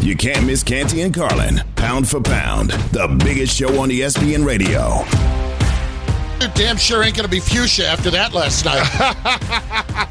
You can't miss Canty and Carlin. Pound for pound. The biggest show on ESPN radio. You Damn sure ain't gonna be fuchsia after that last night.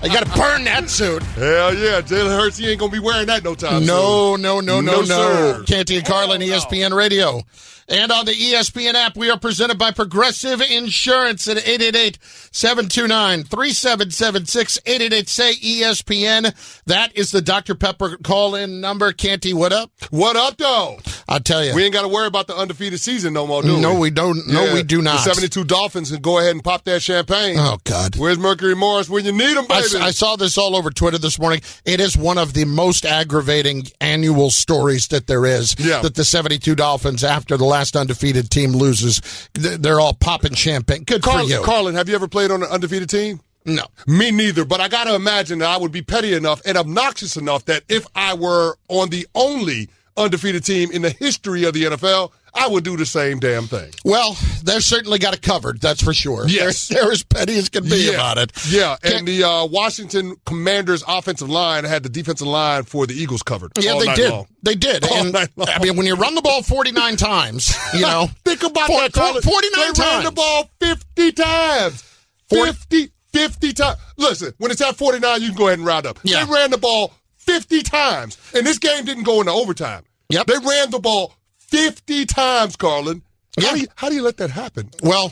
I gotta burn that suit. Hell yeah, Jalen Hurts, he ain't gonna be wearing that no time No, soon. no, no, no, No, no. Canty and Carlin, Hell no. ESPN Radio. And on the ESPN app, we are presented by Progressive Insurance at 888-729-3776, 888-SAY-ESPN. That is the Dr. Pepper call-in number. Canty, what up? What up, though? I'll tell you. We ain't got to worry about the undefeated season no more, do no, we don't. No, Yeah, we do not. The 72 Dolphins can go ahead and pop that champagne. Oh, God. Where's Mercury Morris when you need him, I, baby? s- I saw this all over Twitter this morning. It is one of the most aggravating annual stories that there is. Yeah. That the 72 Dolphins, after the last undefeated team loses, they're all popping champagne. Good for you. Carlin, have you ever played on an undefeated team? no. Me neither, but I got to imagine that I would be petty enough and obnoxious enough that if I were on the only undefeated team in the history of the NFL, I would do the same damn thing. Well, they've certainly got it covered, that's for sure. Yes. They're, they're as petty as can be yeah. about it. Yeah, Can't- and the uh, Washington Commanders offensive line had the defensive line for the Eagles covered. Yeah, they did. long. They did. All and. I mean, when you run the ball 49 times, you know. Think about For- that, for- Carlin. 49 they times. ran the ball 50 times. 50, 50 times. Listen, when it's at 49, you can go ahead and round up. Yeah. They ran the ball 50 times. And this game didn't go into overtime. Yep. They ran the ball 50 times, Carlin. How, Yeah. do you, how do you let that happen? Well,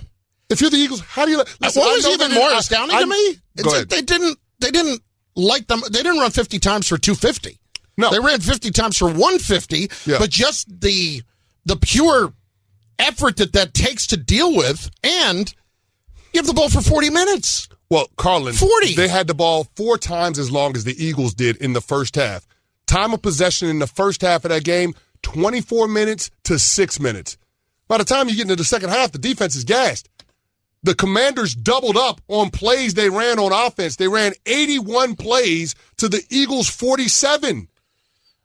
If you're the Eagles, how do you let listen, what was even more I- astounding I- to me? Go It's ahead. they didn't they didn't like them. They didn't run 50 times for 250. No. they ran 50 times for 150. Yeah. But just the the pure effort that that takes to deal with, and you have the ball for 40 minutes. Well, Carlin, 40. They had the ball four times as long as the Eagles did in the first half. Time of possession in the first half of that game, 24 minutes to six minutes. By the time you get into the second half, the defense is gassed. The Commanders doubled up on plays they ran on offense. They ran 81 plays to the Eagles 47.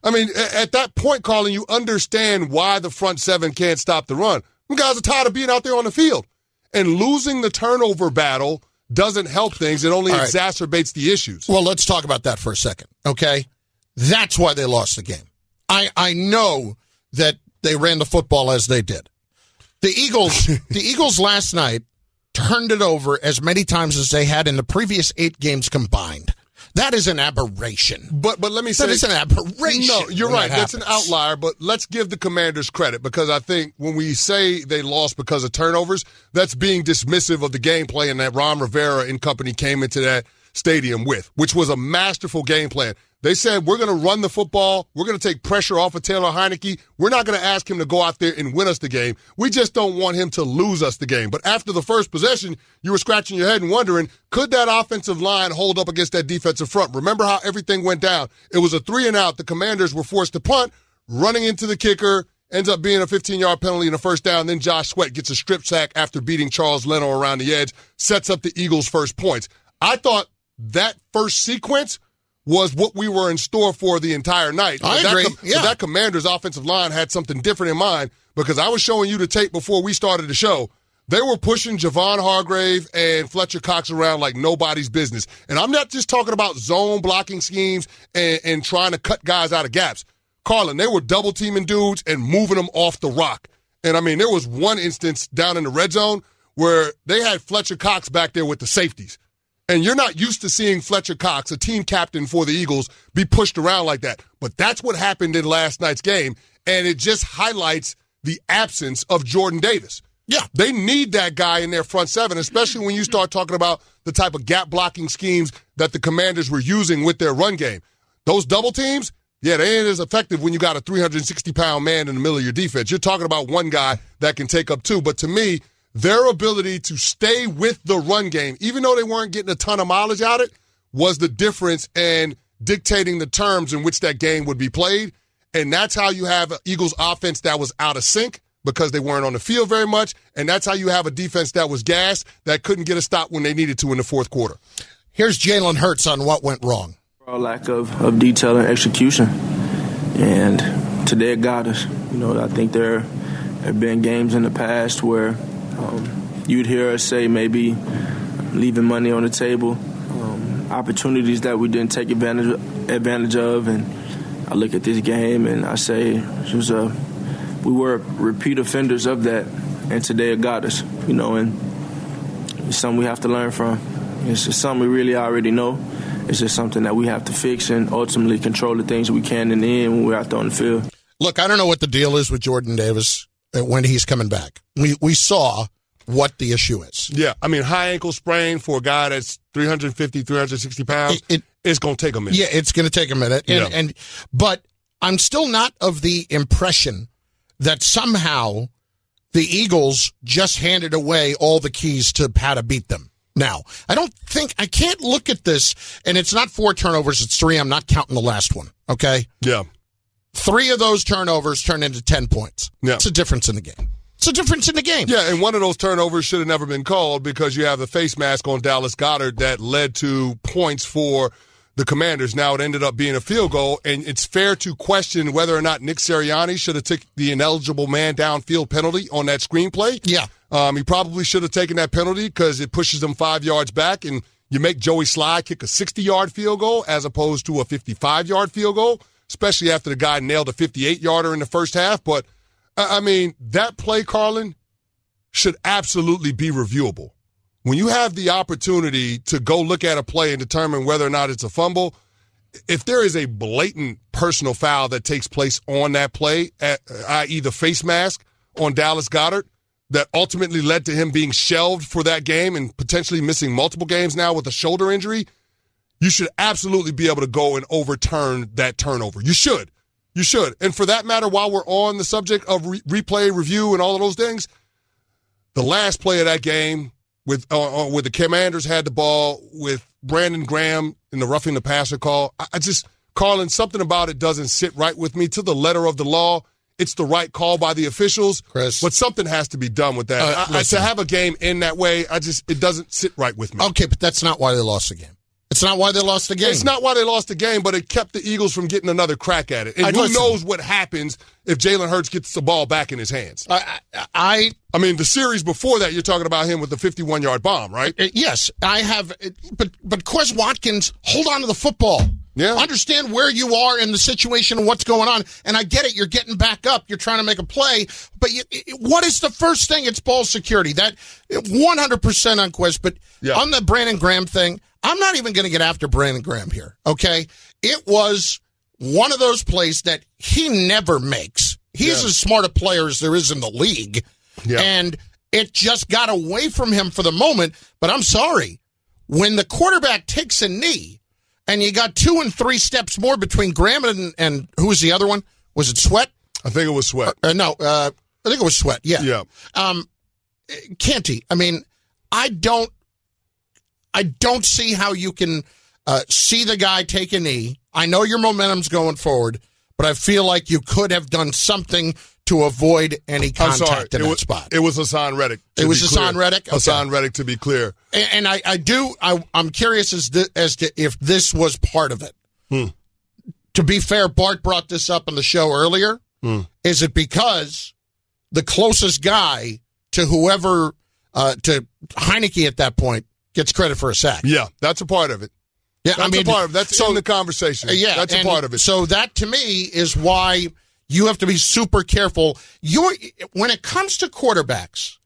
I mean, at that point, Carlin, you understand why the front seven can't stop the run. You guys are tired of being out there on the field. And losing the turnover battle doesn't help things. It only right. exacerbates the issues. Well, let's talk about that for a second, okay? That's why they lost the game. I I know that they ran the football as they did. The Eagles, the Eagles last night turned it over as many times as they had in the previous eight games combined. That is an aberration. But but let me say That is an aberration. No, you're right. that That's an outlier, but let's give the Commanders credit because I think when we say they lost because of turnovers, that's being dismissive of the game plan that Ron Rivera and company came into that stadium with, which was a masterful game plan. They said we're going to run the football, we're going to take pressure off of Taylor Heinicke. We're not going to ask him to go out there and win us the game. We just don't want him to lose us the game. But after the first possession, you were scratching your head and wondering, could that offensive line hold up against that defensive front? Remember how everything went down? It was a three and out. The Commanders were forced to punt, running into the kicker, ends up being a 15 yard penalty and a first down. Then Josh Sweat gets a strip sack after beating Charles Leno around the edge, sets up the Eagles' first points. I thought that first sequence was what we were in store for the entire night. I But that agree. Yeah. that Commanders' offensive line had something different in mind because I was showing you the tape before we started the show. They were pushing Javon Hargrave and Fletcher Cox around like nobody's business. And I'm not just talking about zone blocking schemes and, and trying to cut guys out of gaps. Carlin, they were double teaming dudes and moving them off the rock. And I mean, there was one instance down in the red zone where they had Fletcher Cox back there with the safeties. And you're not used to seeing Fletcher Cox, a team captain for the Eagles, be pushed around like that. But that's what happened in last night's game. And it just highlights the absence of Jordan Davis. Yeah. They need that guy in their front seven, especially when you start talking about the type of gap blocking schemes that the commanders were using with their run game. Those double teams, yeah, they ain't as effective when you got a 360 pound man in the middle of your defense. You're talking about one guy that can take up two. But to me, their ability to stay with the run game, even though they weren't getting a ton of mileage out of it, was the difference in dictating the terms in which that game would be played. And that's how you have an Eagles offense that was out of sync because they weren't on the field very much. And that's how you have a defense that was gassed that couldn't get a stop when they needed to in the fourth quarter. Here's Jalen Hurts on what went wrong. A lack of, of detail and execution. And today it got us. You know, I think there have been games in the past where um, you'd hear us say maybe leaving money on the table, um, opportunities that we didn't take advantage advantage of, and I look at this game and I say it was a we were repeat offenders of that, and today it got us. You know, and it's something we have to learn from. It's just something we really already know. It's just something that we have to fix and ultimately control the things we can in the end when we're out there on the field. Look, I don't know what the deal is with Jordan Davis uh, when he's coming back. We we saw what the issue is. Yeah, I mean, high ankle sprain for a guy that's 350, 360 pounds, it, it, it's going to take a minute. Yeah, it's going to take a minute. And, yeah. and but I'm still not of the impression that somehow the Eagles just handed away all the keys to how to beat them. Now, I don't think I can't look at this and it's not four turnovers, it's three. I'm not counting the last one. Okay. Yeah. Three of those turnovers turn into 10 points. Yeah. It's a difference in the game. It's a difference in the game. Yeah, and one of those turnovers should have never been called because you have the face mask on Dallas Goedert that led to points for the Commanders. Now it ended up being a field goal, and it's fair to question whether or not Nick Sirianni should have taken the ineligible man downfield penalty on that screenplay. Yeah, um, he probably should have taken that penalty because it pushes them five yards back, and you make Joey Slye kick a 60-yard field goal as opposed to a 55-yard field goal, especially after the guy nailed a 58-yarder in the first half. But I mean, that play, Carlin, should absolutely be reviewable when you have the opportunity to go look at a play and determine whether or not it's a fumble, if there is a blatant personal foul that takes place on that play, i.e., the face mask on Dallas Goedert, that ultimately led to him being shelved for that game and potentially missing multiple games now with a shoulder injury, you should absolutely be able to go and overturn that turnover. You should. You should. And for that matter, while we're on the subject of re- replay review and all of those things, the last play of that game, with uh, uh, with the Commanders had the ball with Brandon Graham in the roughing the passer call. I, I just Carlin, something about it doesn't sit right with me. To the letter of the law, it's the right call by the officials, Chris. But something has to be done with that. Uh, I, I, to have a game in that way, I just it doesn't sit right with me. Okay, but that's not why they lost the game. It's not why they lost the game. It's not why they lost the game, but it kept the Eagles from getting another crack at it. And I, who listen, knows what happens if Jalen Hurts gets the ball back in his hands? I, I, I mean, the series before that, you're talking about him with the 51 yard bomb, right? Yes, I have. But but Quez Watkins, hold on to the football. Yeah. Understand where you are in the situation and what's going on. And I get it. You're getting back up. You're trying to make a play. But you, what is the first thing? It's ball security. That 100% on Quez. But yeah. on the Brandon Graham thing, I'm not even going to get after Brandon Graham here. Okay. It was one of those plays that he never makes. He's yeah. as smart a player as there is in the league. Yeah. And it just got away from him for the moment. But I'm sorry. When the quarterback takes a knee and you got two and three steps more between Graham and, and who was the other one? Was it Sweat? I think it was Sweat. Uh, uh, no, uh, I think it was Sweat. Yeah. Yeah. Um, Canty, I mean, I don't I don't see how you can uh, see the guy take a knee. I know your momentum's going forward, but I feel like you could have done something to avoid any contact in it that was, spot. It was Haason Reddick. It was Haason Reddick. Okay. Haason Reddick, to be clear. And, and I, I do. I, am curious as to, as to if this was part of it. Hmm. To be fair, Bart brought this up on the show earlier. Hmm. Is it because the closest guy to whoever uh, to Heinicke at that point gets credit for a sack. Yeah, that's a part of it. Yeah, that's I mean, a part of it. that's so, in the conversation. Yeah, that's a part of it. So that to me is why you have to be super careful. You when it comes to quarterbacks,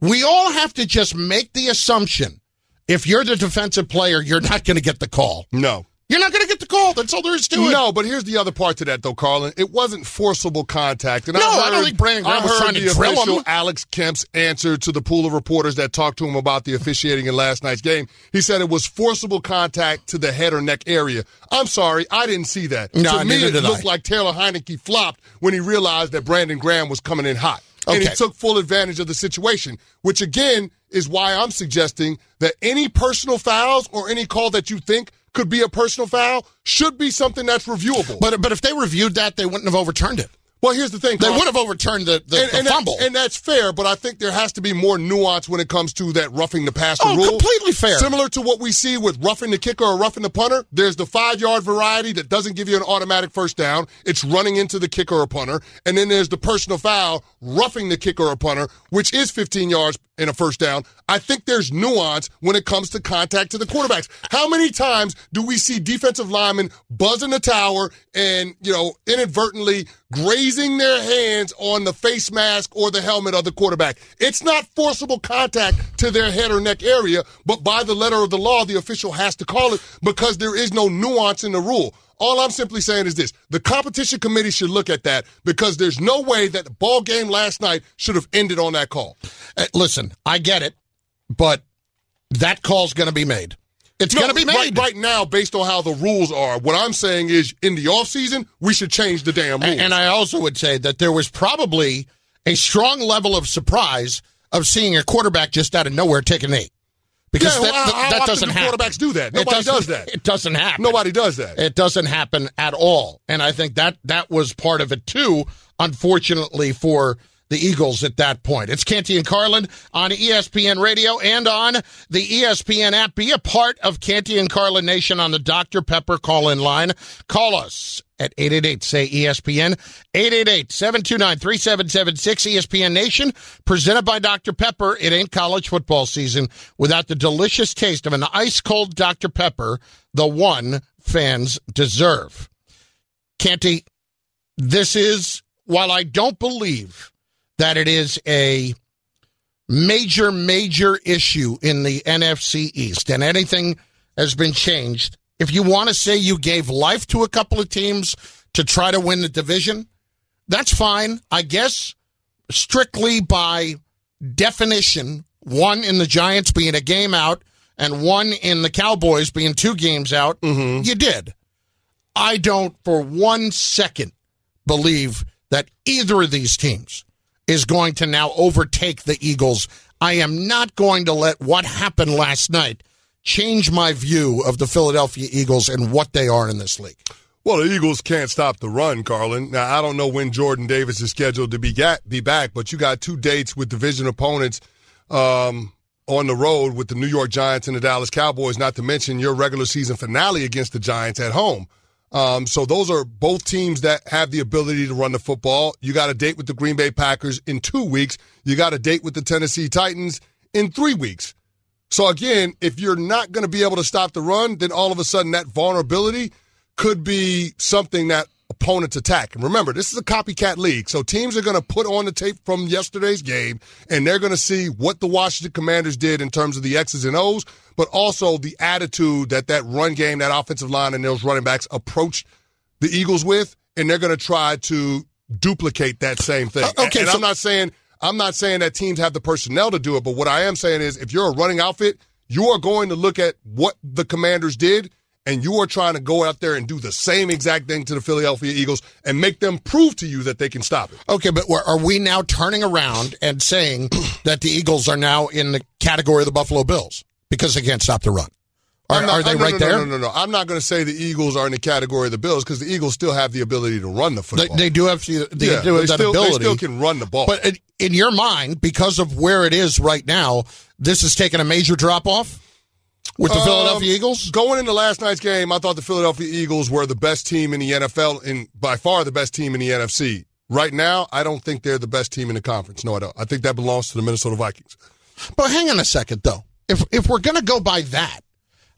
we all have to just make the assumption if you're the defensive player, you're not going to get the call. No. You're not going to get the call. That's all there is to it. No, but here's the other part to that, though, Carlin. It wasn't forcible contact. And no, I, heard, I don't think Brandon Graham was trying to drill him. Alex Kemp's answer to the pool of reporters that talked to him about the officiating in last night's game. He said it was forcible contact to the head or neck area. I'm sorry, I didn't see that. No, to me, it looked I. like Taylor Heinicke flopped when he realized that Brandon Graham was coming in hot. Okay. And he took full advantage of the situation, which again is why I'm suggesting that any personal fouls or any call that you think could be a personal foul should be something that's reviewable. But but if they reviewed that, they wouldn't have overturned it. Well, here's the thing. They would have overturned the, the, and, the and fumble. That, and that's fair, but I think there has to be more nuance when it comes to that roughing the passer Oh, rule. completely fair. Similar to what we see with roughing the kicker or roughing the punter. There's the five yard variety that doesn't give you an automatic first down. It's running into the kicker or punter. And then there's the personal foul, roughing the kicker or punter, which is 15 yards in a first down. I think there's nuance when it comes to contact to the quarterbacks. How many times do we see defensive linemen buzzing the tower and, you know, inadvertently grazing their hands on the face mask or the helmet of the quarterback? It's not forcible contact to their head or neck area, but by the letter of the law, the official has to call it because there is no nuance in the rule. All I'm simply saying is this. The competition committee should look at that because there's no way that the ball game last night should have ended on that call. Listen, I get it, but that call's going to be made. It's No, going to be made. Right, right now, based on how the rules are, what I'm saying is in the offseason, we should change the damn rules. And, and I also would say that there was probably a strong level of surprise of seeing a quarterback just out of nowhere take a knee. Because Yeah, that, well, how that often doesn't do happen. quarterbacks do that? Nobody does that. It doesn't happen. Nobody does that. It doesn't happen at all. And I think that that was part of it too, unfortunately for the Eagles at that point. It's Canty and Carlin on ESPN Radio and on the ESPN app. Be a part of Canty and Carlin Nation on the Dr. Pepper call-in line. Call us at 888 say ESPN 888-729-3776 ESPN Nation presented by Dr. Pepper. It ain't college football season without the delicious taste of an ice cold Dr. Pepper, the one fans deserve. Canty, this is while I don't believe that it is a major, major issue in the NFC East and anything has been changed. If you want to say you gave life to a couple of teams to try to win the division, that's fine. I guess strictly by definition, one in the Giants being a game out and one in the Cowboys being two games out, mm-hmm. you did. I don't for one second believe that either of these teams is going to now overtake the Eagles. I am not going to let what happened last night change my view of the Philadelphia Eagles and what they are in this league. Well, the Eagles can't stop the run, Carlin. Now, I don't know when Jordan Davis is scheduled to be be back, but you got two dates with division opponents um, on the road with the New York Giants and the Dallas Cowboys, not to mention your regular season finale against the Giants at home. Um, so those are both teams that have the ability to run the football. You got a date with the Green Bay Packers in two weeks. You got a date with the Tennessee Titans in three weeks. So again, if you're not going to be able to stop the run, then all of a sudden that vulnerability could be something that opponents attack. And remember, this is a copycat league. So teams are going to put on the tape from yesterday's game and they're going to see what the Washington Commanders did in terms of the X's and O's, but also the attitude that that run game, that offensive line and those running backs approached the Eagles with. And they're going to try to duplicate that same thing. Uh, okay, and so- I'm not saying I'm not saying that teams have the personnel to do it, but what I am saying is if you're a running outfit, you are going to look at what the commanders did and you are trying to go out there and do the same exact thing to the Philadelphia Eagles and make them prove to you that they can stop it. Okay, but we're- we now turning around and saying that the Eagles are now in the category of the Buffalo Bills because they can't stop the run? Are, not- are they no, right no, there? No, no, no, no. I'm not going to say the Eagles are in the category of the Bills because the Eagles still have the ability to run the football. they do have the, they yeah, do have they that still, they ability. still can run the ball. But in- in your mind, because of where it is right now, this is taking a major drop off with the Um, Philadelphia Eagles. Going into last night's game, I thought the Philadelphia Eagles were the best team in the NFL, and by far the best team in the NFC. Right now, I don't think they're the best team in the conference. No, I don't. I think that belongs to the Minnesota Vikings. But hang on a second, though. If if we're going to go by that,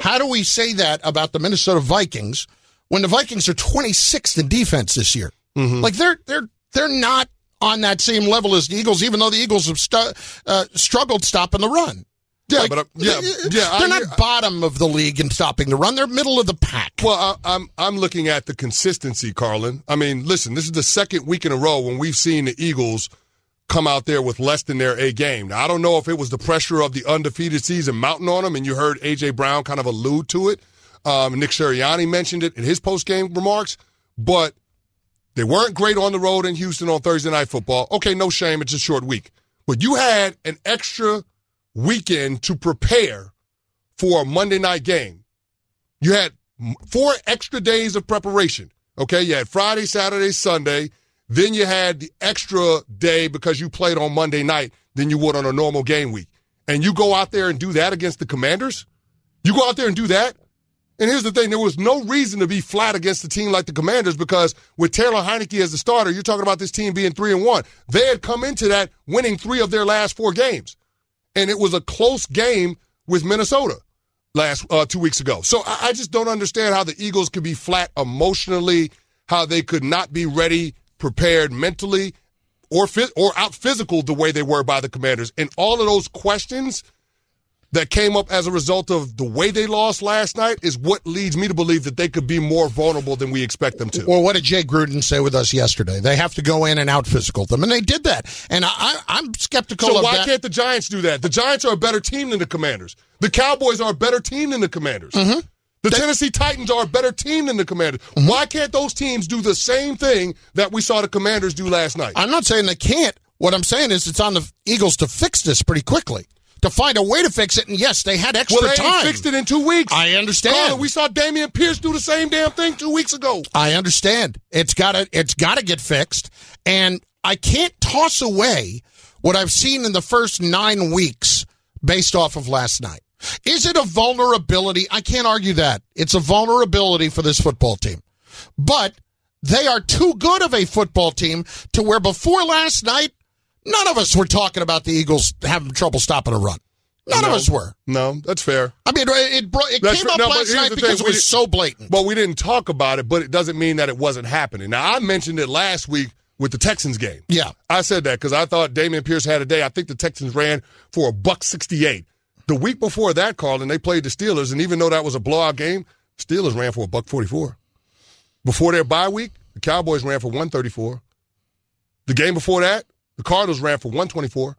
how do we say that about the Minnesota Vikings when the Vikings are 26th in defense this year? Mm-hmm. Like they're they're they're not on that same level as the Eagles, even though the Eagles have stu- uh, struggled stopping the run. Yeah, Like, but uh, yeah, yeah, they're hear- not bottom of the league in stopping the run. They're middle of the pack. Well, I, I'm I'm looking at the consistency, Carlin. I mean, listen, this is the second week in a row when we've seen the Eagles come out there with less than their A game. Now, I don't know if it was the pressure of the undefeated season mounting on them, and you heard AJ Brown kind of allude to it. Um, Nick Sirianni mentioned it in his post game remarks, but they weren't great on the road in Houston on Thursday Night Football. Okay, no shame, it's a short week, but you had an extra weekend to prepare for a Monday night game. You had four extra days of preparation. Okay, you had Friday, Saturday, Sunday. Then you had the extra day because you played on Monday night than you would on a normal game week. And you go out there and do that against the Commanders? You go out there and do that? And here's the thing there was no reason to be flat against a team like the Commanders because with Taylor Heinicke as the starter, you're talking about this team being 3 and 1. They had come into that winning three of their last four games. And it was a close game with Minnesota last uh, two weeks ago. So I, I just don't understand how the Eagles could be flat emotionally, how they could not be ready, prepared mentally, or or out physical the way they were by the Commanders. And all of those questions that came up as a result of the way they lost last night is what leads me to believe that they could be more vulnerable than we expect them to. Well, what did Jay Gruden say with us yesterday? They have to go in and out physical them, and they did that. And I, am skeptical. So why that. can't the Giants do that? The Giants are a better team than the Commanders. The Cowboys are a better team than the Commanders. Mm-hmm. The they, Tennessee Titans are a better team than the Commanders. Mm-hmm. Why can't those teams do the same thing that we saw the Commanders do last night? I'm not saying they can't. What I'm saying is it's on the Eagles to fix this pretty quickly to find a way to fix it. And yes, they had extra well, they time. fixed it in two weeks. I understand. Carla, we saw Dameon Pierce do the same damn thing two weeks ago. I understand. It's gotta it's gotta get fixed. And I can't toss away what I've seen in the first nine weeks based off of last night. Is it a vulnerability? I can't argue that. It's a vulnerability for this football team. But they are too good of a football team to where before last night, None of us were talking about the Eagles having trouble stopping a run. None no, of us were. No, that's fair. I mean, it, it, it came up no, last night because it was so blatant. Well, we didn't talk about it, but it doesn't mean that it wasn't happening. Now, I mentioned it last week with the Texans game. Yeah. I said that because I thought Dameon Pierce had a day. I think the Texans ran for a buck 68. The week before that, Carlin, they played the Steelers, and even though that was a blowout game, Steelers ran for a buck 44. Before their bye week, the Cowboys ran for 134. The game before that, the Cardinals ran for 124.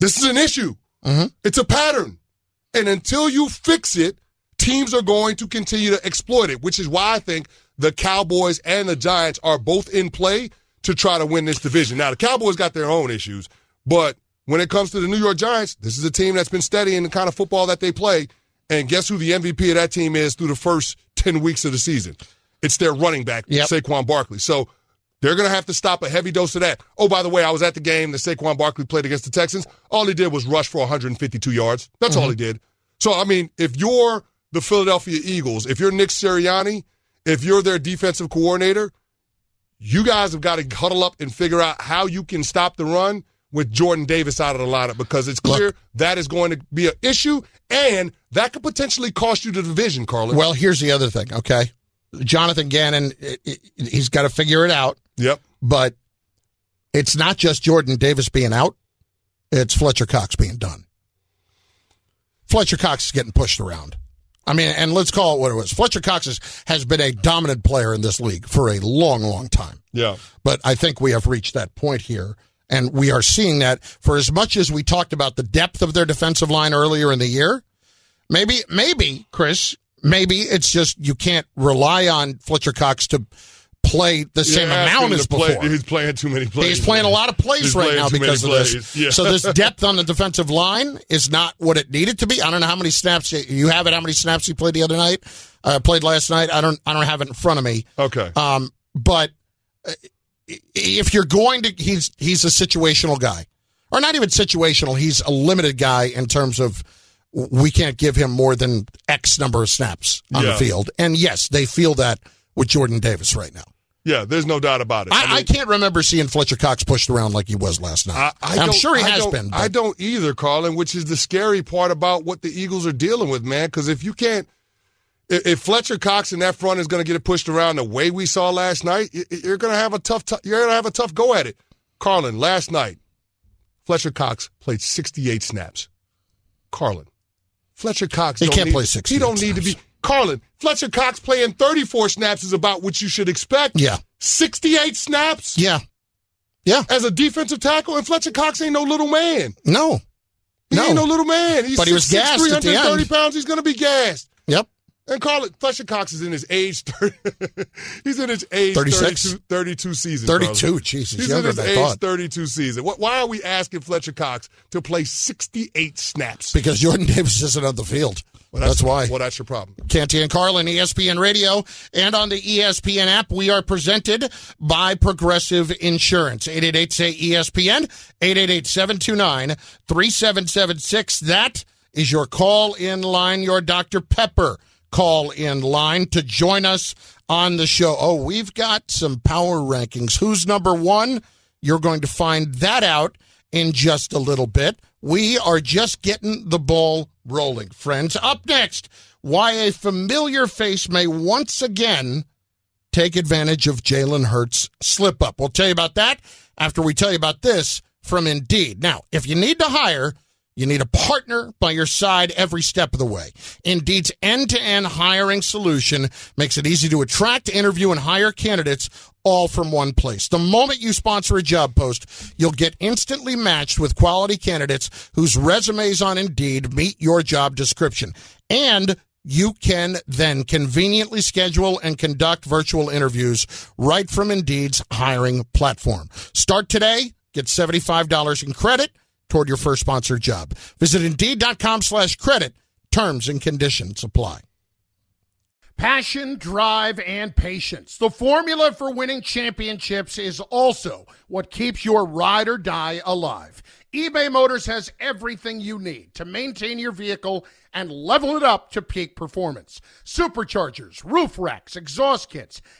This is an issue. Mm-hmm. It's a pattern. And until you fix it, teams are going to continue to exploit it, which is why I think the Cowboys and the Giants are both in play to try to win this division. Now, the Cowboys got their own issues, but when it comes to the New York Giants, this is a team that's been steady in the kind of football that they play. And guess who the MVP of that team is through the first 10 weeks of the season? It's their running back, yep. Saquon Barkley. So they're going to have to stop a heavy dose of that. Oh, by the way, I was at the game that Saquon Barkley played against the Texans. All he did was rush for 152 yards. That's mm-hmm. all he did. So, I mean, if you're the Philadelphia Eagles, if you're Nick Sirianni, if you're their defensive coordinator, you guys have got to huddle up and figure out how you can stop the run with Jordan Davis out of the lineup because it's clear Look, that is going to be an issue and that could potentially cost you the division, Carlin. Well, here's the other thing, okay? Jonathan Gannon, he's got to figure it out. Yep. But it's not just Jordan Davis being out, it's Fletcher Cox being done. Fletcher Cox is getting pushed around. I mean, and let's call it what it was. Fletcher Cox is, has been a dominant player in this league for a long, long time. Yeah. But I think we have reached that point here. And we are seeing that for as much as we talked about the depth of their defensive line earlier in the year, maybe, maybe, Chris, maybe it's just you can't rely on Fletcher Cox to play the same yeah, amount as play, before. He's playing too many plays. He's playing a lot of plays he's right now because of plays. this. Yeah. So this depth on the defensive line is not what it needed to be. I don't know how many snaps you have it. How many snaps he played the other night? Uh, played last night. I don't. I don't have it in front of me. Okay. Um, but uh, if you're going to, he's he's a situational guy, or not even situational. He's a limited guy in terms of we can't give him more than X number of snaps on yeah. the field. And yes, they feel that with Jordan Davis right now. Yeah, there's no doubt about it. I, I, mean, I can't remember seeing Fletcher Cox pushed around like he was last night. I, am sure he has been. But. I don't either, Carlin, which is the scary part about what the Eagles are dealing with, man. Because if you can't, if, if, Fletcher Cox in that front is going to get it pushed around the way we saw last night, you're going to have a tough. T- you're going to have a tough go at it. Carlin, last night, Fletcher Cox played 68 snaps. Carlin, Fletcher Cox. He can't need, play 60. He don't need to be. Carlin, Fletcher Cox playing 34 snaps is about what you should expect. Yeah. 68 snaps? Yeah. Yeah. As a defensive tackle, and Fletcher Cox ain't no little man. No. He no. ain't no little man. He's but he was six, gassed 330 pounds. He's going to be gassed. Yep. And Carlin, Fletcher Cox is in his age 30, he's in his age 36? 32, 32 season. 32, Jesus. He's in his age thought. 32 season. Why are we asking Fletcher Cox to play 68 snaps? Because Jordan Davis isn't on the field. Well, that's, why. Well, that's your problem. Canty and Carlin, ESPN Radio, and on the ESPN app, we are presented by Progressive Insurance. 888-SAY-ESPN, 888-729-3776. That is your call-in line, your Dr. Pepper call-in line to join us on the show. Oh, we've got some power rankings. Who's number one? You're going to find that out in just a little bit. We are just getting the ball rolling, friends. Up next, why a familiar face may once again take advantage of Jalen Hurts' slip up. We'll tell you about that after we tell you about this from Indeed. Now, if you need to hire, you need a partner by your side every step of the way. Indeed's end to end hiring solution makes it easy to attract, interview, and hire candidates all from one place. The moment you sponsor a job post, you'll get instantly matched with quality candidates whose resumes on Indeed meet your job description. And you can then conveniently schedule and conduct virtual interviews right from Indeed's hiring platform. Start today, get $75 in credit toward your first sponsored job. Visit Indeed.com slash credit. Terms and conditions apply. Passion, drive, and patience. The formula for winning championships is also what keeps your ride or die alive. eBay Motors has everything you need to maintain your vehicle and level it up to peak performance. Superchargers, roof racks, exhaust kits,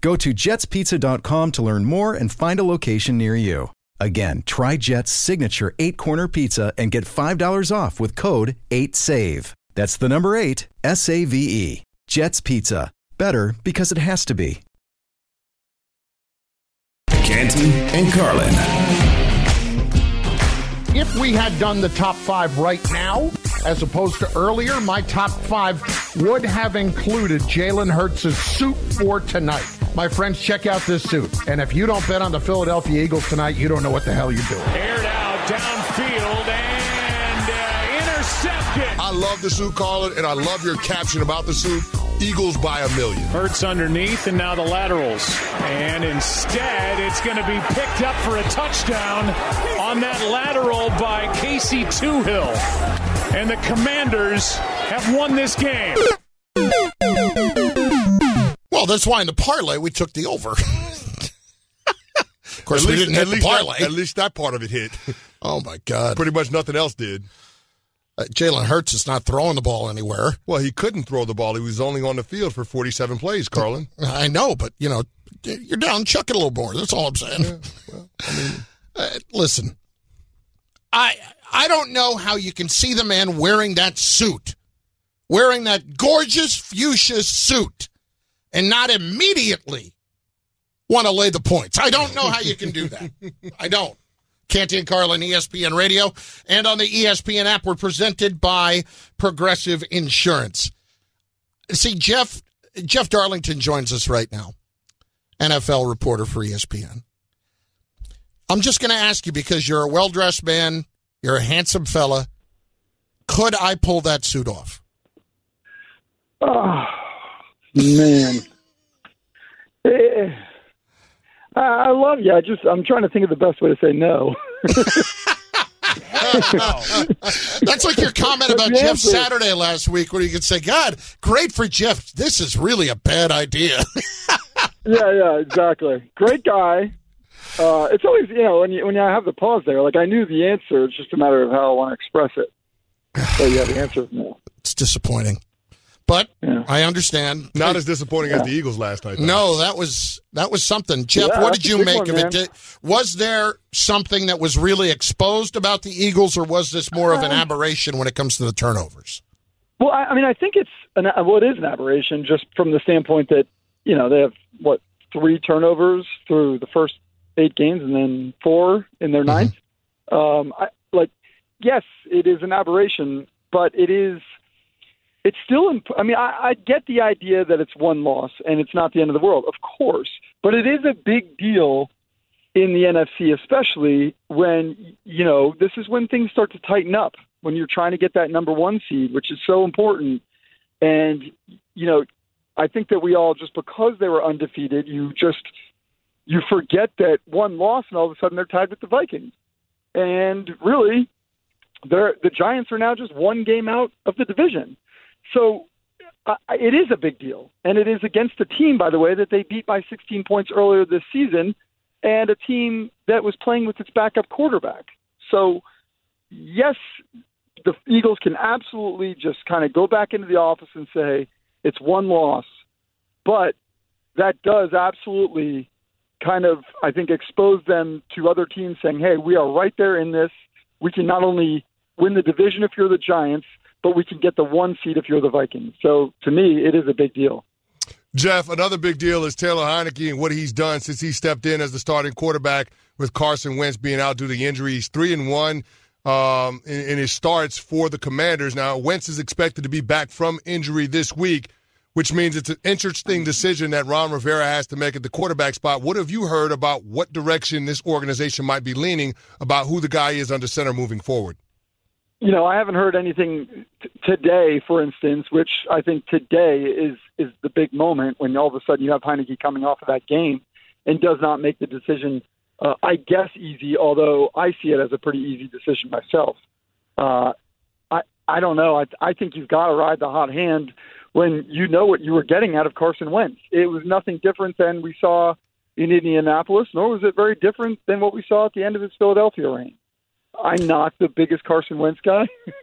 Go to jetspizza.com to learn more and find a location near you. Again, try Jet's signature eight corner pizza and get $5 off with code 8SAVE. That's the number eight, S A V E. Jet's Pizza. Better because it has to be. Canty and Carlin. If we had done the top five right now, as opposed to earlier, my top five would have included Jalen Hurts' suit for tonight. My friends, check out this suit. And if you don't bet on the Philadelphia Eagles tonight, you don't know what the hell you're doing. Aired out downfield and uh, intercepted. I love the suit, Carlin, and I love your caption about the suit. Eagles by a million. Hurts underneath, and now the laterals. And instead, it's going to be picked up for a touchdown on that lateral by Casey Toohill. And the Commanders have won this game. Well, that's why in the parlay we took the over. of course, At we least, didn't hit the parlay. that, at least that part of it hit. oh my God! Pretty much nothing else did. Uh, Jalen Hurts is not throwing the ball anywhere. Well, he couldn't throw the ball. He was only on the field for 47 plays, Carlin. I know, but you know, you're down. Chuck it a little more. That's all I'm saying. uh, listen, I I don't know how you can see the man wearing that suit, wearing that gorgeous fuchsia suit, and not immediately want to lay the points. I don't know how you can do that. I don't. Canty and Carlin, ESPN Radio, and on the ESPN app, we're presented by Progressive Insurance. See, Jeff Jeff Darlington joins us right now, NFL reporter for ESPN. I'm just going to ask you because you're a well dressed man, you're a handsome fella. Could I pull that suit off? Oh, man. Eh, I I love you. I just I'm trying to think of the best way to say no. That's like your comment about Jeff answer- Saturday last week, where you could say, "God, great for Jeff. This is really a bad idea." yeah, yeah, exactly. Great guy. Uh, it's always you know when you when you have the pause there. Like I knew the answer. It's just a matter of how I want to express it. So yeah, the answer is no. it's disappointing, but Yeah. I understand. Not as disappointing as the Eagles last night. though. No, that was that was something. Jeff, Yeah, what did you make one, of man. it? Did, was there something that was really exposed about the Eagles, or was this more of an Um, aberration when it comes to the turnovers? Well, I, I mean, I think it's an well, it is an aberration just from the standpoint that you know they have what three turnovers through the first eight games and then four in their ninth. Um, I, like, yes, it is an aberration, but it is. It's still. Imp- I mean, I, I get the idea that it's one loss and it's not the end of the world, of course, but it is a big deal in the NFC, especially when you know this is when things start to tighten up when you're trying to get that number one seed, which is so important. And you know, I think that we all just because they were undefeated, you just you forget that one loss and all of a sudden they're tied with the Vikings. And really, they're the Giants are now just one game out of the division. So uh, it is a big deal, and it is against a team, by the way, that they beat by 16 points earlier this season, and a team that was playing with its backup quarterback. So, yes, the Eagles can absolutely just kind of go back into the office and say it's one loss, but that does absolutely kind of, I think, expose them to other teams saying, hey, we are right there in this. We can not only win the division if you're the Giants, but we can get the one seed if you're the Vikings. So to me, it is a big deal. Jeff, another big deal is Taylor Heinicke and what he's done since he stepped in as the starting quarterback with Carson Wentz being out due to injuries. Three and one um, in, in his starts for the Commanders. Now, Wentz is expected to be back from injury this week, which means it's an interesting decision that Ron Rivera has to make at the quarterback spot. What have you heard about what direction this organization might be leaning about who the guy is under center moving forward? You know, I haven't heard anything t- today, for instance, which I think today is is the big moment when all of a sudden you have Heinicke coming off of that game and does not make the decision. Uh, I guess easy, although I see it as a pretty easy decision myself. Uh, I I don't know. I I think you've got to ride the hot hand when you know what you were getting out of Carson Wentz. It was nothing different than we saw in Indianapolis, nor was it very different than what we saw at the end of his Philadelphia reign. I'm not the biggest Carson Wentz guy,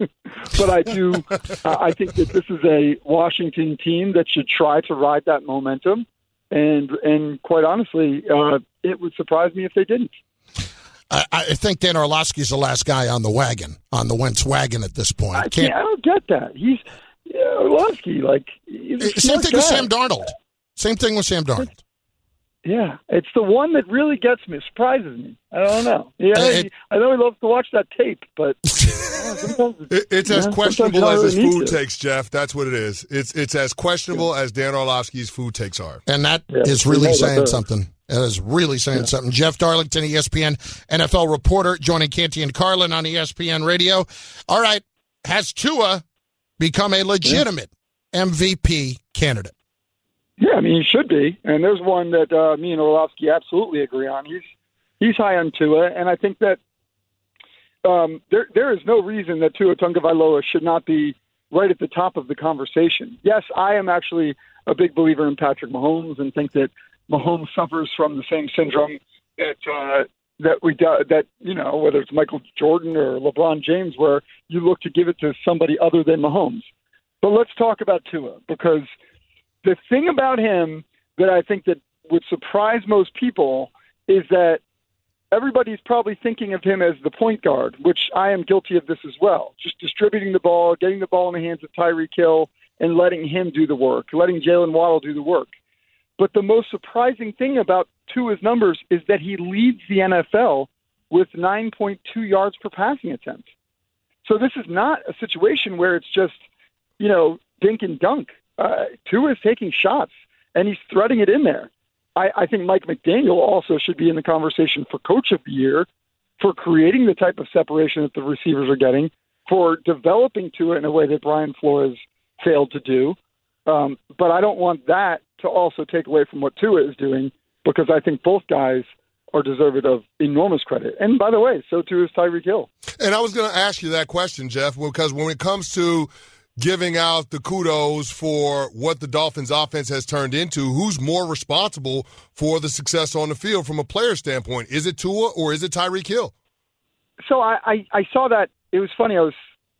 but I do. uh, I think that this is a Washington team that should try to ride that momentum, and and quite honestly, uh, it would surprise me if they didn't. I, I think Dan Orlovsky's the last guy on the wagon, on the Wentz wagon at this point. I can't. I don't get that. He's yeah, Orlovsky, like he's Same thing with. Sam Darnold. Same thing with Sam Darnold. Yeah, it's the one that really gets me, surprises me. I don't know. Yeah, Uh, it- I know he loves to watch that tape, but uh, It, it's Yeah, as questionable as his food to. takes, Jeff. That's what it is. It's it's as questionable as Dan Orlovsky's food takes are. And that is Yeah, we really know that saying something. That is really saying something. Jeff Darlington, ESPN NFL reporter, joining Canty and Carlin on ESPN Radio. All right. Has Tua become a legitimate MVP candidate? Yeah, I mean he should be, and there's one that uh, me and Orlovsky absolutely agree on. He's he's high on Tua, and I think that um, there there is no reason that Tua Tagovailoa should not be right at the top of the conversation. Yes, I am actually a big believer in Patrick Mahomes, and think that Mahomes suffers from the same syndrome that uh, that we that you know whether it's Michael Jordan or LeBron James, where you look to give it to somebody other than Mahomes. But let's talk about Tua because the thing about him that I think that would surprise most people is that everybody's probably thinking of him as the point guard, which I am guilty of this as well. Just distributing the ball, getting the ball in the hands of Tyreek Hill, and letting him do the work, letting Jaylen Waddle do the work. But the most surprising thing about Tua's numbers is that he leads the NFL with 9.2 yards per passing attempt. So this is not a situation where it's just, you know, dink and dunk. Uh, Tua is taking shots and he's threading it in there. I, I think Mike McDaniel also should be in the conversation for coach of the year for creating the type of separation that the receivers are getting, for developing Tua in a way that Brian Flores failed to do. Um, but I don't want that to also take away from what Tua is doing because I think both guys are deserving of enormous credit. And by the way, so too is Tyreek Hill. And I was going to ask you that question, Jeff, because when it comes to giving out the kudos for what the Dolphins offense has turned into, who's more responsible for the success on the field from a player standpoint? Is it Tua or is it Tyreek Hill? So I, I, I saw that. It was funny. I was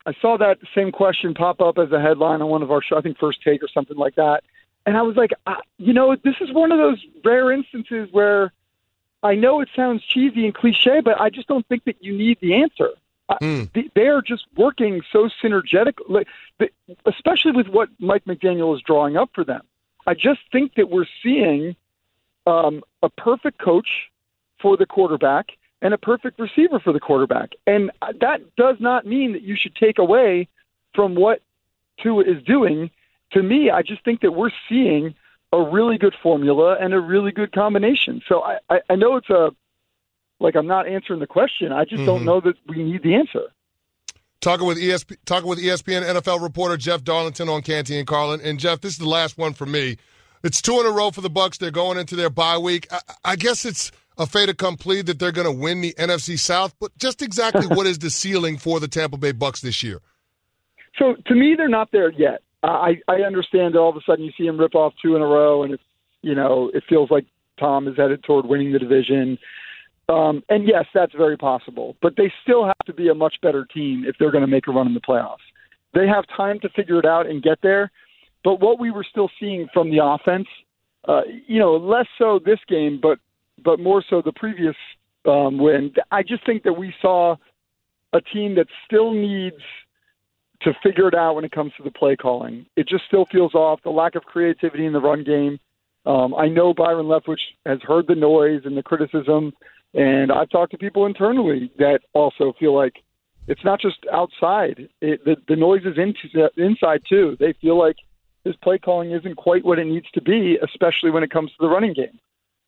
I saw that same question pop up as a headline on one of our show, I think First Take or something like that. And I was like, uh, you know, this is one of those rare instances where I know it sounds cheesy and cliche, but I just don't think that you need the answer. Mm. They are just working so synergetically, especially with what Mike McDaniel is drawing up for them. I just think that we're seeing um, a perfect coach for the quarterback and a perfect receiver for the quarterback. And that does not mean that you should take away from what Tua is doing. To me, I just think that we're seeing a really good formula and a really good combination. So I, I, I know it's a like I'm not answering the question. I just mm-hmm. don't know that we need the answer. Talking with ESP, talking with ESPN NFL reporter Jeff Darlington on Canty and Carlin. And Jeff, this is the last one for me. It's two in a row for the Bucks. They're going into their bye week. I, I guess it's a fait accompli that they're going to win the NFC South. But just exactly what is the ceiling for the Tampa Bay Bucks this year? So to me, they're not there yet. I I understand that all of a sudden you see them rip off two in a row, and it's you know it feels like Tom is headed toward winning the division. Um, and yes, that's very possible. But they still have to be a much better team if they're going to make a run in the playoffs. They have time to figure it out and get there. But what we were still seeing from the offense, uh, you know, less so this game, but but more so the previous um, win. I just think that we saw a team that still needs to figure it out when it comes to the play calling. It just still feels off. The lack of creativity in the run game. Um, I know Byron Leftwich has heard the noise and the criticism and I've talked to people internally that also feel like it's not just outside. It, the, the noise is in, inside too. They feel like his play calling isn't quite what it needs to be, especially when it comes to the running game.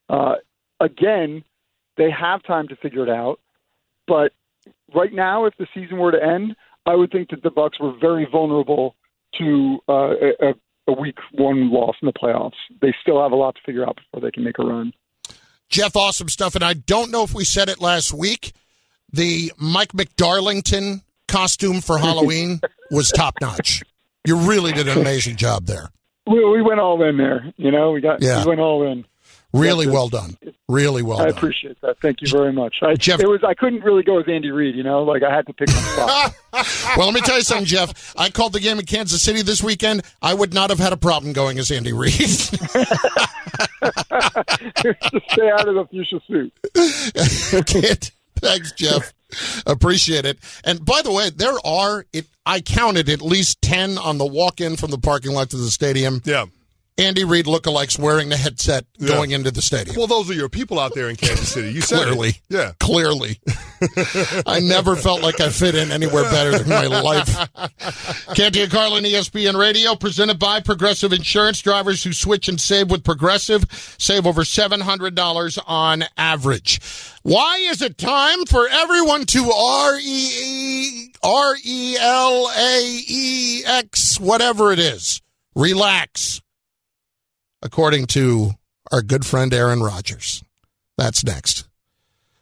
Uh, again, they have time to figure it out, but right now, if the season were to end, I would think that the Bucks were very vulnerable to uh, a, a week one loss in the playoffs. They still have a lot to figure out before they can make a run. Jeff, awesome stuff. And I don't know if we said it last week. The Mike McDarlington costume for Halloween was top notch. You really did an amazing job there. We, we went all in there. You know, we got yeah. we went all in. Really well done. Really well I done. appreciate that. Thank you very much. I, Jeff, it was I couldn't really go with Andy Reid, you know, like I had to pick my spot. well, let me tell you something, Jeff. I called the game in Kansas City this weekend. I would not have had a problem going as Andy Reid. Just stay out of the fuchsia suit. Okay. Thanks, Jeff. Appreciate it. And by the way, there are it I counted at least 10 on the walk in from the parking lot to the stadium. Yeah. Andy Reid lookalikes wearing the headset yeah. going into the stadium. Well, those are your people out there in Kansas City. You said clearly, it. yeah, clearly. I never felt like I fit in anywhere better in my life. Canty and Carlin, ESPN Radio, presented by Progressive Insurance. Drivers who switch and save with Progressive save over seven hundred dollars on average. Why is it time for everyone to R E R E L A E X whatever it is? Relax according to our good friend Aaron Rodgers. That's next.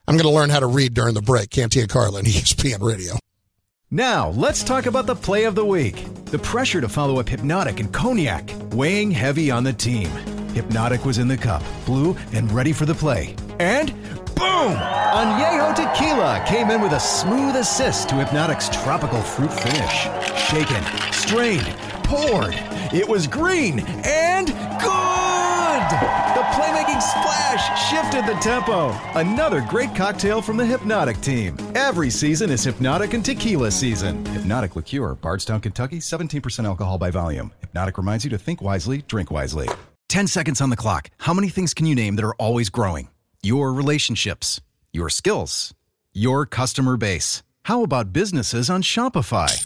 I'm going to learn how to read during the break. Canty and Carlin, ESPN Radio. Now, let's talk about the play of the week. The pressure to follow up Hpnotiq and Cognac, weighing heavy on the team. Hpnotiq was in the cup, blue, and ready for the play. And boom! Añejo Tequila came in with a smooth assist to Hpnotiq's tropical fruit finish. Shaken, strained, poured. It was green and good! The playmaking splash shifted the tempo. Another great cocktail from the Hpnotiq team. Every season is Hpnotiq and Tequila season. Hpnotiq Liqueur, Bardstown, Kentucky, 17% alcohol by volume. Hpnotiq reminds you to think wisely, drink wisely. 10 seconds on the clock. How many things can you name that are always growing? Your relationships, your skills, your customer base. How about businesses on Shopify?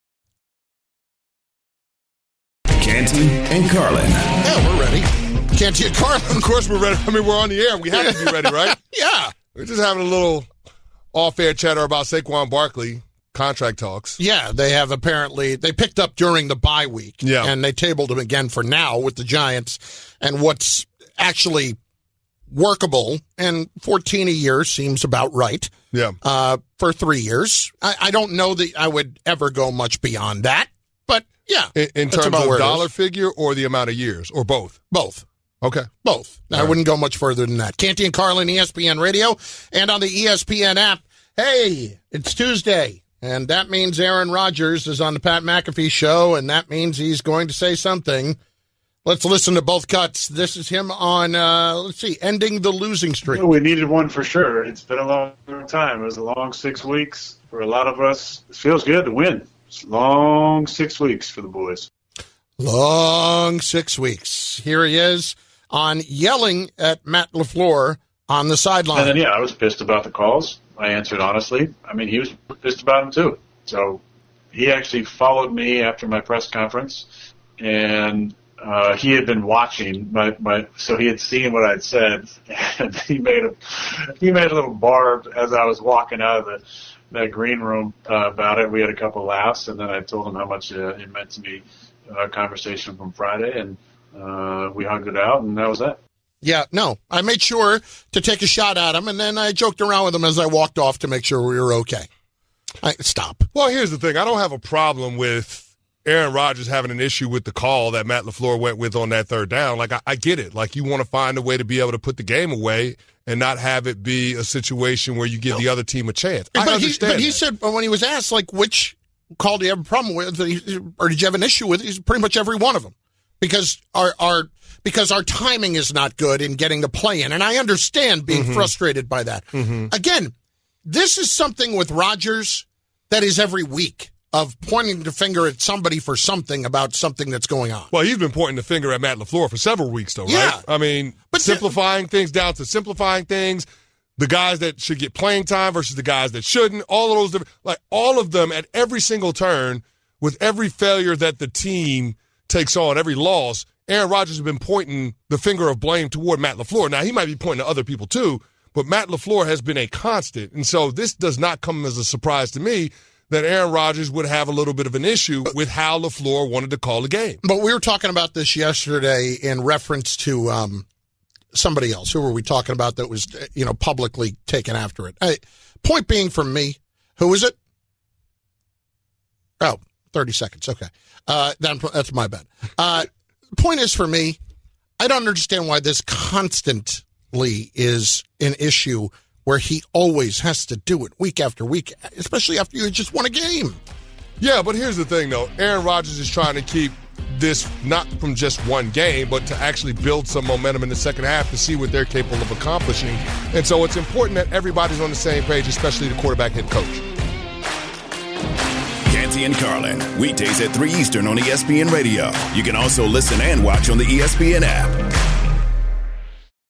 Canty and Carlin. Yeah, we're ready. Canty and Carlin. Of course, we're ready. I mean, we're on the air. We have to be ready, right? yeah. We're just having a little off-air chatter about Saquon Barkley contract talks. Yeah, they have apparently they picked up during the bye week. Yeah. And they tabled him again for now with the Giants. And what's actually workable and 14 a year seems about right. Yeah. Uh, for three years. I, I don't know that I would ever go much beyond that. But yeah. In, in terms of where dollar is. figure or the amount of years, or both? Both. Okay. Both. I right. wouldn't go much further than that. Canty and Carlin, ESPN Radio, and on the ESPN app. Hey, it's Tuesday, and that means Aaron Rodgers is on the Pat McAfee show, and that means he's going to say something. Let's listen to both cuts. This is him on, uh, let's see, ending the losing streak. We needed one for sure. It's been a long time. It was a long six weeks for a lot of us. It feels good to win. Long six weeks for the boys. Long six weeks. Here he is on yelling at Matt LaFleur on the sideline. And then, yeah, I was pissed about the calls. I answered honestly. I mean, he was pissed about them too. So he actually followed me after my press conference, and uh, he had been watching my, my so he had seen what I'd said, and he made a he made a little barb as I was walking out of the that green room uh, about it. We had a couple laughs, and then I told him how much uh, it meant to me. Uh, conversation from Friday, and uh, we hugged it out, and that was that. Yeah, no. I made sure to take a shot at him, and then I joked around with him as I walked off to make sure we were okay. I, stop. Well, here's the thing. I don't have a problem with Aaron Rodgers having an issue with the call that Matt LaFleur went with on that third down. Like, I, I get it. Like, you want to find a way to be able to put the game away and not have it be a situation where you give the other team a chance. I but he, understand. but he that. said when he was asked, like, which call do you have a problem with, or did you have an issue with? He's pretty much every one of them, because our our because our timing is not good in getting the play in, and I understand being Mm-hmm. frustrated by that. Again, this is something with Rodgers that is every week of pointing the finger at somebody for something about something that's going on. Well, he's been pointing the finger at Matt LaFleur for several weeks, though, right? Yeah. I mean, But simplifying things down to simplifying things, the guys that should get playing time versus the guys that shouldn't, all of those different, like all of them at every single turn, with every failure that the team takes on, every loss, Aaron Rodgers has been pointing the finger of blame toward Matt LaFleur. Now, he might be pointing to other people too, but Matt LaFleur has been a constant. And so this does not come as a surprise to me that Aaron Rodgers would have a little bit of an issue with how LaFleur wanted to call the game. But we were talking about this yesterday in reference to um, somebody else. Who were we talking about that was, you know, publicly taken after it? Point being from me, who is it? Oh, 30 seconds. Okay. Uh, that, that's my bad. Uh, point is for me, I don't understand why this constantly is an issue where he always has to do it week after week, especially after you just won a game. Yeah, but here's the thing, though. Aaron Rodgers is trying to keep this not from just one game, but to actually build some momentum in the second half to see what they're capable of accomplishing. And so it's important that everybody's on the same page, especially the quarterback head coach. Canty and Carlin, weekdays at 3 Eastern on ESPN Radio. You can also listen and watch on the ESPN app.